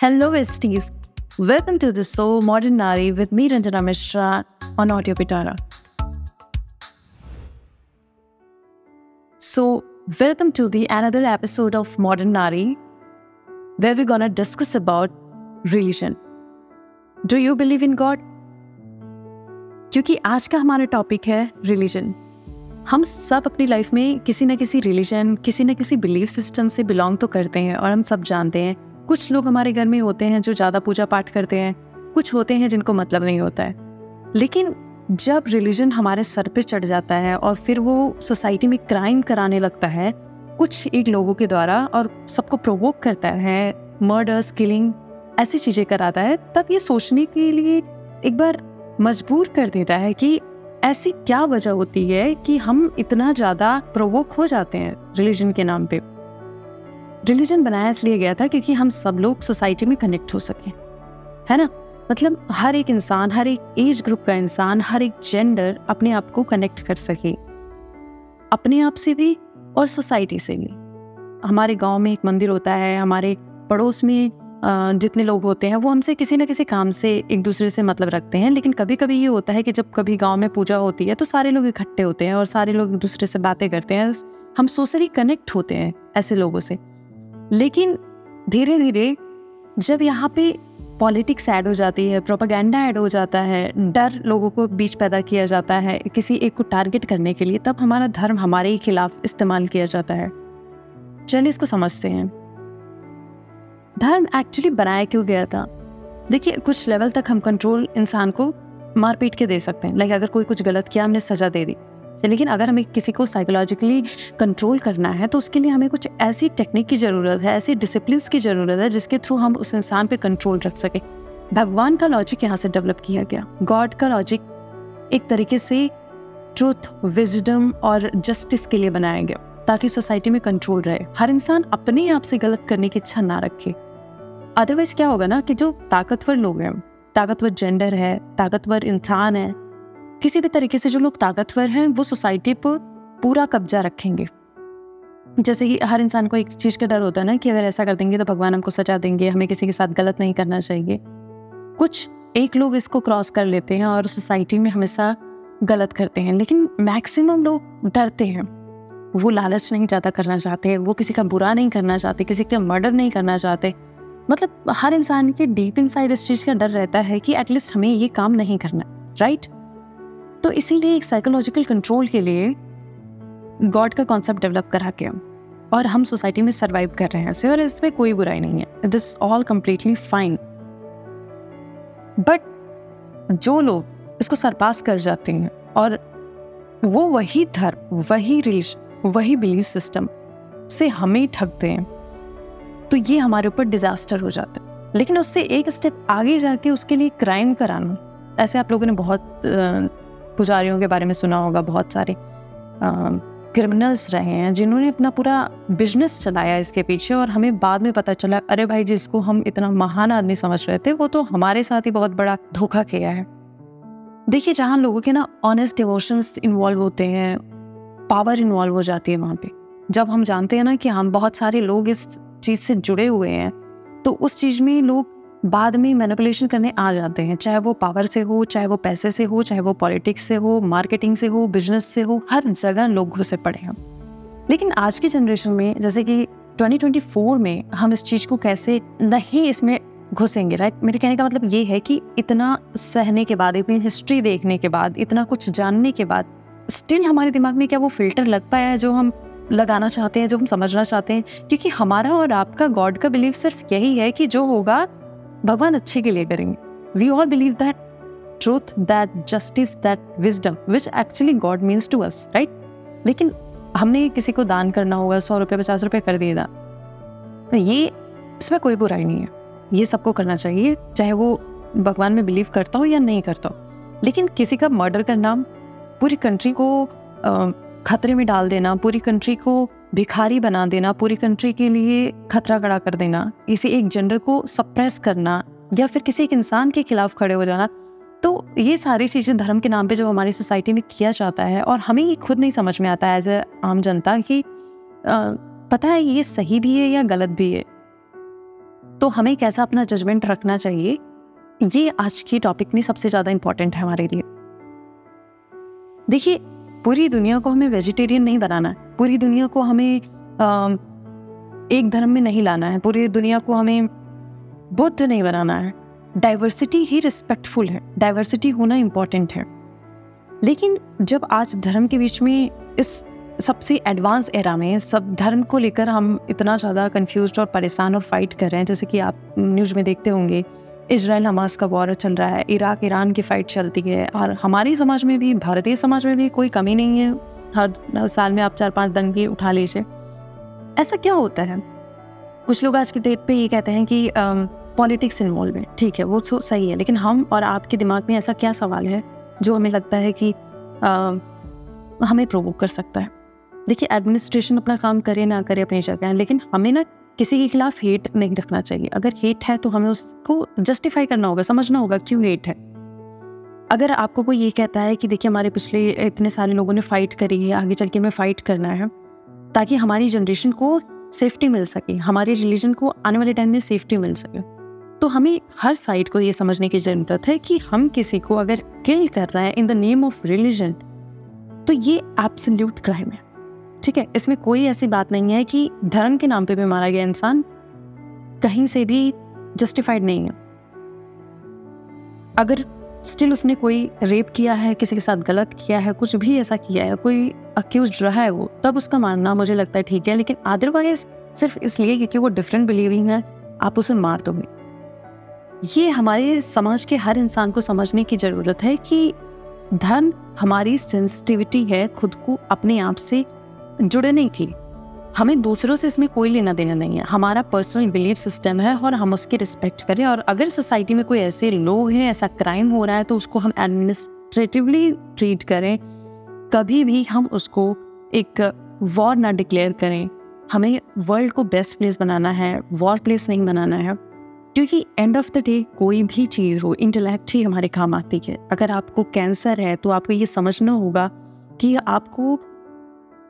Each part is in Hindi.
Hello, Steve. Welcome to the show Modern Nari with me, Ranjana Mishra, on Audio Pitara. So, welcome to the another episode of Modern Nari, where we're gonna discuss about religion. Do you believe in God? क्योंकि आज का हमारा टॉपिक है रिलीजन हम सब अपनी लाइफ में किसी न किसी रिलीजन किसी न किसी बिलीफ सिस्टम से बिलोंग तो करते हैं और हम सब जानते हैं कुछ लोग हमारे घर में होते हैं जो ज़्यादा पूजा पाठ करते हैं, कुछ होते हैं जिनको मतलब नहीं होता है। लेकिन जब रिलीजन हमारे सर पे चढ़ जाता है और फिर वो सोसाइटी में क्राइम कराने लगता है, कुछ एक लोगों के द्वारा और सबको प्रोवोक करता है मर्डर्स किलिंग ऐसी चीज़ें कराता है, तब ये सोचने के लिए एक बार मजबूर कर देता है कि ऐसी क्या वजह होती है कि हम इतना ज़्यादा प्रोवोक हो जाते हैं रिलीजन के नाम पे। रिलीजन बनाया इसलिए गया था क्योंकि हम सब लोग सोसाइटी में कनेक्ट हो सकें। है ना? मतलब हर एक इंसान, हर एक एज ग्रुप का इंसान, हर एक जेंडर अपने आप को कनेक्ट कर सके। अपने आप से भी और सोसाइटी से भी। हमारे गाँव में एक मंदिर होता है, हमारे पड़ोस में जितने लोग होते हैं, वो हमसे किसी न किसी काम से एक दूसरे से मतलब रखते हैं, लेकिन कभी कभी ये होता है कि जब कभी गाँव में पूजा होती है तो सारे लोग इकट्ठे होते हैं और सारे लोग एक दूसरे से बातें करते हैं। हम सोशली कनेक्ट होते हैं ऐसे लोगों से। लेकिन धीरे धीरे जब यहाँ पे पॉलिटिक्स ऐड हो जाती है, प्रोपागेंडा ऐड हो जाता है, डर लोगों को बीच पैदा किया जाता है किसी एक को टारगेट करने के लिए, तब हमारा धर्म हमारे ही खिलाफ इस्तेमाल किया जाता है। चलिए इसको समझते हैं। धर्म एक्चुअली बनाया क्यों गया था? देखिए, कुछ लेवल तक हम कंट्रोल इंसान को मारपीट के दे सकते हैं। लाइक अगर कोई कुछ गलत किया, हमने सजा दे दी। लेकिन अगर हमें किसी को साइकोलॉजिकली कंट्रोल करना है तो उसके लिए हमें कुछ ऐसी टेक्निक की ज़रूरत है, ऐसी डिसिप्लिन की ज़रूरत है, जिसके थ्रू हम उस इंसान पर कंट्रोल रख सकें। भगवान का लॉजिक यहाँ से डेवलप किया गया। गॉड का लॉजिक एक तरीके से ट्रूथ विजडम और जस्टिस के लिए बनाया गया, ताकि सोसाइटी में कंट्रोल रहे। हर इंसान अपने आप से गलत करने की इच्छा ना रखे। अदरवाइज़ क्या होगा ना कि जो ताकतवर लोग हैं, ताकतवर जेंडर है, ताकतवर इंसान है किसी भी तरीके से जो लोग ताकतवर हैं, वो सोसाइटी पर पूरा कब्जा रखेंगे। जैसे कि हर इंसान को एक चीज़ का डर होता है ना कि अगर ऐसा कर देंगे तो भगवान हमको सजा देंगे, हमें किसी के साथ गलत नहीं करना चाहिए। कुछ एक लोग इसको क्रॉस कर लेते हैं और सोसाइटी में हमेशा गलत करते हैं, लेकिन मैक्सिमम लोग डरते हैं। वो लालच नहीं ज़्यादा करना चाहते, वो किसी का बुरा नहीं करना चाहते, किसी का मर्डर नहीं करना चाहते। मतलब हर इंसान के डीप इनसाइड इस चीज़ का डर रहता है कि एटलीस्ट हमें ये काम नहीं करना राइट तो इसीलिए एक साइकोलॉजिकल कंट्रोल के लिए गॉड का कॉन्सेप्ट डेवलप करा गया और हम सोसाइटी में सर्वाइव कर रहे हैं ऐसे, और इसमें कोई बुराई नहीं है। It is all completely fine but जो लोग इसको सरपास कर जाते हैं, और वो वही धर्म, वही रिलीजन वही बिलीफ सिस्टम से हमें ठगते हैं तो ये हमारे ऊपर डिजास्टर हो जाता है। लेकिन उससे एक स्टेप आगे जाके उसके लिए क्राइम कराना, ऐसे आप लोगों ने बहुत पुजारियों के बारे में सुना होगा बहुत सारे क्रिमिनल्स रहे हैं जिन्होंने अपना पूरा बिज़नेस चलाया इसके पीछे और हमें बाद में पता चला, अरे भाई, जिसको हम इतना महान आदमी समझ रहे थे, वो तो हमारे साथ ही बहुत बड़ा धोखा किया है। देखिए, जहाँ लोगों के ना ऑनेस्ट डिवोशंस इन्वॉल्व होते हैं पावर इन्वॉल्व हो जाती है वहाँ पे। जब हम जानते हैं ना कि हम बहुत सारे लोग इस चीज़ से जुड़े हुए हैं तो उस चीज़ में लोग बाद में मैनिपुलेशन करने आ जाते हैं, चाहे वो पावर से हो, चाहे वो पैसे से हो, चाहे वो पॉलिटिक्स से हो मार्केटिंग से हो बिज़नेस से हो, हर जगह लोग घुसे पड़े हैं। लेकिन आज की जनरेशन में, जैसे कि 2024 में हम इस चीज़ को कैसे नहीं इसमें घुसेंगे राइट मेरे कहने का मतलब ये है कि इतना सहने के बाद, इतनी हिस्ट्री देखने के बाद, इतना कुछ जानने के बाद स्टिल हमारे दिमाग में क्या वो फ़िल्टर लग पाया है जो हम लगाना चाहते हैं, जो हम समझना चाहते हैं? क्योंकि हमारा और आपका गॉड का बिलीव सिर्फ़ यही है कि जो होगा भगवान अच्छे के लिए करेंगे। We all believe that truth that justice that wisdom which actually god means to us right लेकिन हमने किसी को दान करना होगा, सौ रुपये, पचास रुपये कर दिए तो ये इसमें कोई बुराई नहीं है। ये सबको करना चाहिए, चाहे वो भगवान में बिलीव करता हो या नहीं करता हो। लेकिन किसी का मर्डर करना पूरी कंट्री को खतरे में डाल देना, पूरी कंट्री को भिखारी बना देना, पूरी कंट्री के लिए खतरा खड़ा कर देना, इसी एक जेंडर को सप्रेस करना या फिर किसी एक इंसान के खिलाफ खड़े हो जाना तो ये सारी चीज़ें धर्म के नाम पे जब हमारी सोसाइटी में किया जाता है और हमें ये खुद नहीं समझ में आता एज ए आम जनता कि पता है ये सही भी है या गलत भी है? तो हमें कैसा अपना जजमेंट रखना चाहिए? ये आज के टॉपिक में सबसे ज़्यादा इंपॉर्टेंट है हमारे लिए। देखिए, पूरी दुनिया को हमें वेजिटेरियन नहीं बनाना है। पूरी दुनिया को हमें आ, एक धर्म में नहीं लाना है। पूरी दुनिया को हमें बुद्ध नहीं बनाना है। डाइवर्सिटी ही रिस्पेक्टफुल है। डाइवर्सिटी होना इंपॉर्टेंट है। लेकिन जब आज धर्म के बीच में इस सबसे एडवांस एरा में सब धर्म को लेकर हम इतना ज़्यादा कंफ्यूज और परेशान और फाइट कर रहे हैं जैसे कि आप न्यूज़ में देखते होंगे इसराइल हमास का वॉर चल रहा है इराक ईरान की फ़ाइट चलती है और हमारे समाज में भी भारतीय समाज में भी कोई कमी नहीं है। हर साल में आप चार पाँच दंगे उठा लीजिए। ऐसा क्या होता है? कुछ लोग आज की डेट पे ये कहते हैं कि पॉलिटिक्स इन्वॉल्व है। ठीक है वो तो सही है लेकिन हम और आपके दिमाग में ऐसा क्या सवाल है जो हमें लगता है कि आ, हमें प्रोवोक कर सकता है? देखिए एडमिनिस्ट्रेशन अपना काम करे ना करे अपनी जगह लेकिन हमें ना किसी के खिलाफ हेट नहीं रखना चाहिए। अगर हेट है तो हमें उसको जस्टिफाई करना होगा समझना होगा क्यों हेट है। अगर आपको कोई ये कहता है कि देखिए, हमारे पिछले इतने सारे लोगों ने फाइट करी है, आगे चल के हमें फाइट करना है, ताकि हमारी जनरेशन को सेफ्टी मिल सके, हमारे रिलीजन को आने वाले टाइम में सेफ्टी मिल सके। तो हमें हर साइड को ये समझने की ज़रूरत है कि हम किसी को अगर किल कर रहे हैं in the name of religion तो ये एब्सल्यूट क्राइम है। ठीक है? इसमें कोई ऐसी बात नहीं है कि धर्म के नाम पे भी मारा गया इंसान कहीं से भी जस्टिफाइड नहीं है। अगर स्टिल उसने कोई रेप किया है, किसी के साथ गलत किया है, कुछ भी ऐसा किया है, कोई अक्यूज रहा है वो, तब उसका मानना मुझे लगता है ठीक है, लेकिन अदरवाइज़ सिर्फ़ इसलिए क्योंकि वो डिफरेंट बिलीविंग है, आप उसे मार दोगे। ये हमारे समाज के हर इंसान को समझने की ज़रूरत है कि धर्म हमारी सेंसिटिविटी है, खुद को अपने आप से जुड़ने की। हमें दूसरों से इसमें कोई लेना देना नहीं है। हमारा पर्सनल बिलीफ सिस्टम है और हम उसकी रिस्पेक्ट करें और अगर सोसाइटी में कोई ऐसे लोग हैं, ऐसा क्राइम हो रहा है तो उसको हम एडमिनिस्ट्रेटिवली ट्रीट करें। कभी भी हम उसको एक वॉर ना डिक्लेयर करें। हमें वर्ल्ड को बेस्ट प्लेस बनाना है वॉर प्लेस नहीं बनाना है। क्योंकि एंड ऑफ़ द डे कोई भी चीज़ हो इंटेलेक्ट ही हमारे काम आती है। अगर आपको कैंसर है तो आपको ये समझना होगा कि आपको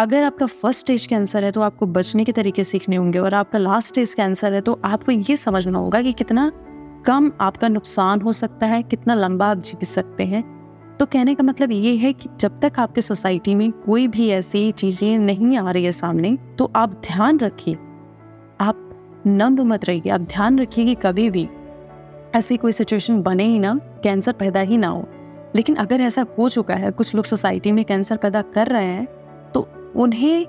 अगर आपका फ़र्स्ट स्टेज कैंसर है तो आपको बचने के तरीके सीखने होंगे और आपका लास्ट स्टेज कैंसर है तो आपको ये समझना होगा कि कितना कम आपका नुकसान हो सकता है, कितना लंबा आप जी सकते हैं। तो कहने का मतलब ये है कि जब तक आपके सोसाइटी में कोई भी ऐसी चीज़ें नहीं आ रही है सामने तो आप ध्यान रखिए। आप नंब मत रहिए, आप ध्यान रखिए कि कभी भी ऐसी कोई सिचुएशन बने ही ना कैंसर पैदा ही ना हो। लेकिन अगर ऐसा हो चुका है, कुछ लोग सोसाइटी में कैंसर पैदा कर रहे हैं उन्हें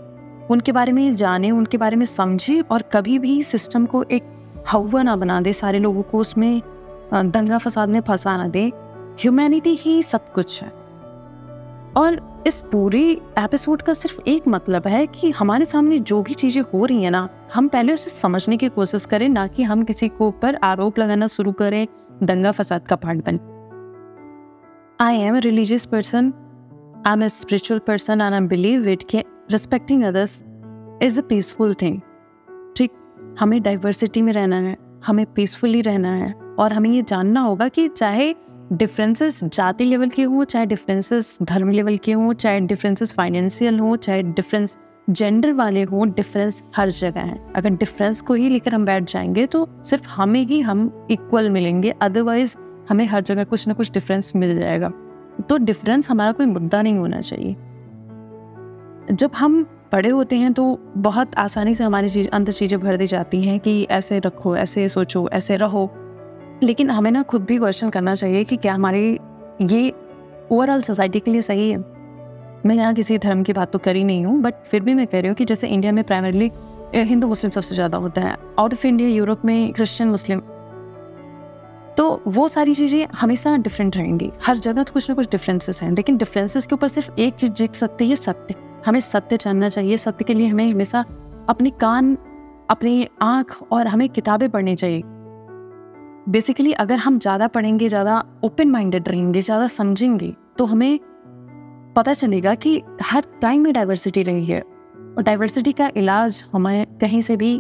उनके बारे में जाने, उनके बारे में समझे और कभी भी सिस्टम को एक हवा ना बना दे, सारे लोगों को उसमें दंगा फसाद में फंसा ना दे। ह्यूमैनिटी ही सब कुछ है। और इस पूरे एपिसोड का सिर्फ़ एक मतलब है कि हमारे सामने जो भी चीज़ें हो रही हैं ना, हम पहले उसे समझने की कोशिश करें, ना कि हम किसी को ऊपर आरोप लगाना शुरू करें, दंगा फसाद का पार्ट बन। I am religious person I am a spiritual person and I believe it के respecting others is a peaceful thing ठीक, हमें डाइवर्सिटी में रहना है, हमें पीसफुली रहना है और हमें ये जानना होगा कि चाहे डिफरेंसेस जाति लेवल के हों, चाहे डिफरेंसेस धर्म लेवल के हों, चाहे डिफरेंसेस फाइनेंशियल हों, चाहे डिफरेंस जेंडर वाले हों डिफरेंस हर जगह है। अगर डिफरेंस को ही लेकर हम बैठ जाएँगे तो सिर्फ़ हमें ही हम इक्वल मिलेंगे अदरवाइज़ हमें हर जगह कुछ ना कुछ डिफरेंस मिल जाएगा। तो डिफरेंस हमारा कोई मुद्दा नहीं होना चाहिए। जब हम बड़े होते हैं तो बहुत आसानी से हमारी चीज़ अंदर चीज़ें भर दी जाती हैं कि ऐसे रखो, ऐसे सोचो, ऐसे रहो। लेकिन हमें ना खुद भी क्वेश्चन करना चाहिए कि क्या हमारी ये ओवरऑल सोसाइटी के लिए सही है? मैं यहाँ किसी धर्म की बात तो कर ही नहीं हूँ बट फिर भी मैं कह रही हूँ कि जैसे इंडिया में प्राइमरली हिंदू, मुस्लिम सबसे ज़्यादा होता है। आउट ऑफ़ इंडिया यूरोप में क्रिश्चियन मुस्लिम तो वो सारी चीज़ें हमेशा डिफरेंट रहेंगी। हर जगह तो कुछ ना कुछ डिफरेंसेस हैं, लेकिन डिफरेंसेस के ऊपर सिर्फ़ एक चीज़ जीत सकती है, सत्य। हमें सत्य जानना चाहिए। सत्य के लिए हमें हमेशा अपने कान, अपनी आँख और हमें किताबें पढ़नी चाहिए। बेसिकली अगर हम ज़्यादा पढ़ेंगे, ज़्यादा ओपन माइंडेड रहेंगे, ज़्यादा समझेंगे तो हमें पता चलेगा कि हर टाइम में डाइवर्सिटी रही है। और डाइवर्सिटी का इलाज हमें कहीं से भी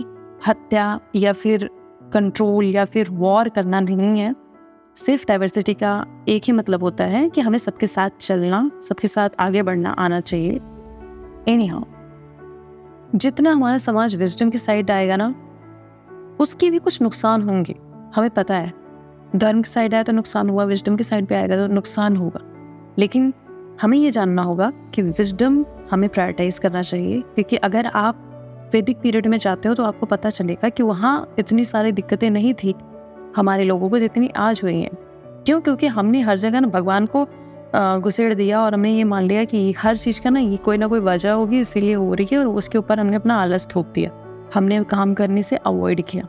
हत्या या फिर कंट्रोल या फिर वॉर करना नहीं है। सिर्फ़ डाइवर्सिटी का एक ही मतलब होता है कि हमें सबके साथ चलना, सबके साथ आगे बढ़ना आना चाहिए। एनी हाउ जितना हमारा समाज विजडम की साइड आएगा ना, उसके भी कुछ नुकसान होंगे। हमें पता है, धर्म की साइड आया तो नुकसान हुआ विजडम की साइड पे आएगा तो नुकसान होगा। लेकिन हमें ये जानना होगा कि विजडम हमें प्रायोरिटाइज करना चाहिए, क्योंकि अगर आप वैदिक पीरियड में जाते हो तो आपको पता चलेगा कि वहाँ इतनी सारी दिक्कतें नहीं थी हमारे लोगों को जितनी आज हुई हैं। क्यों? क्योंकि हमने हर जगह ना भगवान को घुसेड़ दिया और हमने ये मान लिया कि हर चीज़ का ना ये कोई ना कोई वजह होगी, इसीलिए हो रही है और उसके ऊपर हमने अपना आलस थोप दिया। हमने काम करने से अवॉइड किया।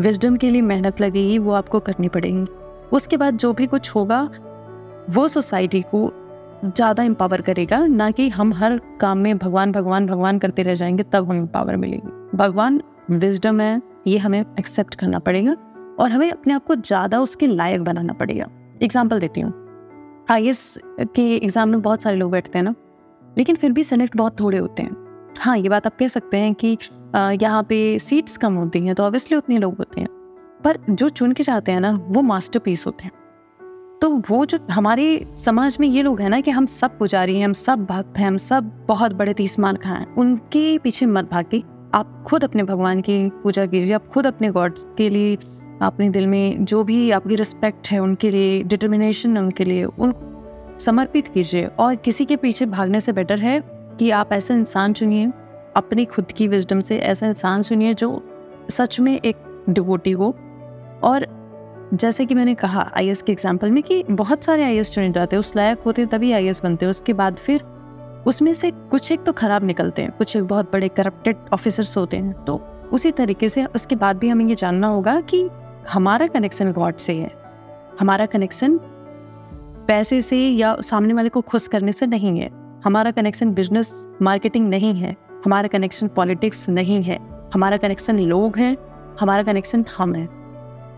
विजडम के लिए मेहनत लगेगी वो आपको करनी पड़ेगी। उसके बाद जो भी कुछ होगा, वो सोसाइटी को ज़्यादा एम्पावर करेगा, ना कि हम हर काम में भगवान भगवान भगवान करते रह जाएँगे, तब हमें पावर मिलेगी। भगवान विजडम है, ये हमें एक्सेप्ट करना पड़ेगा और हमें अपने आप को ज़्यादा उसके लायक बनाना पड़ेगा। एग्ज़ाम्पल देती हूँ। आई के एग्ज़ाम में बहुत सारे लोग बैठते हैं ना। लेकिन फिर भी सेनेट बहुत थोड़े होते हैं। हाँ ये बात आप कह सकते हैं कि यहाँ पे सीट्स कम होती हैं तो ऑब्वियसली उतने लोग होते हैं। पर जो चुन के जाते हैं ना, वो मास्टर होते हैं। तो वो जो हमारे समाज में ये लोग हैं ना कि हम सब पुजारी हैं, हम सब भक्त हैं, हम सब बहुत बड़े तीसमान खाए हैं। उनके पीछे मत भागे आप खुद अपने भगवान की पूजा कीजिए, आप खुद अपने गॉड्स के लिए अपने दिल में जो भी आपकी रिस्पेक्ट है उनके लिए डिटर्मिनेशन उनके लिए, उन समर्पित कीजिए। और किसी के पीछे भागने से बेटर है कि आप ऐसा इंसान चुनिए, अपनी खुद की विजडम से ऐसा इंसान चुनिए जो सच में एक डिवोटी हो। और जैसे कि मैंने कहा आईएएस के एग्ज़ाम्पल में कि बहुत सारे आईएएस चुने जाते हैं, उस लायक होते हैं तभी आईएएस बनते हैं, उसके बाद फिर उसमें से कुछ एक तो खराब निकलते हैं, कुछ एक बहुत बड़े करप्टेड ऑफिसर्स होते हैं। तो उसी तरीके से उसके बाद भी हमें ये जानना होगा कि हमारा कनेक्शन गॉड से है। हमारा कनेक्शन पैसे से या सामने वाले को खुश करने से नहीं है। हमारा कनेक्शन बिज़नेस मार्केटिंग नहीं है। हमारा कनेक्शन पॉलिटिक्स नहीं है। हमारा कनेक्शन लोग हैं। हमारा कनेक्शन हम है।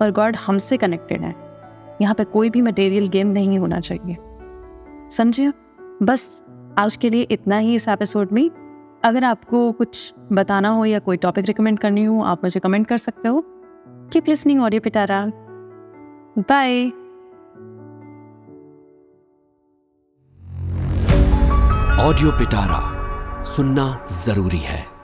और गॉड हमसे कनेक्टेड है। यहाँ पे कोई भी मटेरियल गेम नहीं होना चाहिए। समझिए बस आज के लिए इतना ही इस एपिसोड में। अगर आपको कुछ बताना हो या कोई टॉपिक रिकमेंड करनी हो, आप मुझे कमेंट कर सकते हो। Keep listening audio Pitara bye audio Pitara सुनना ज़रूरी है।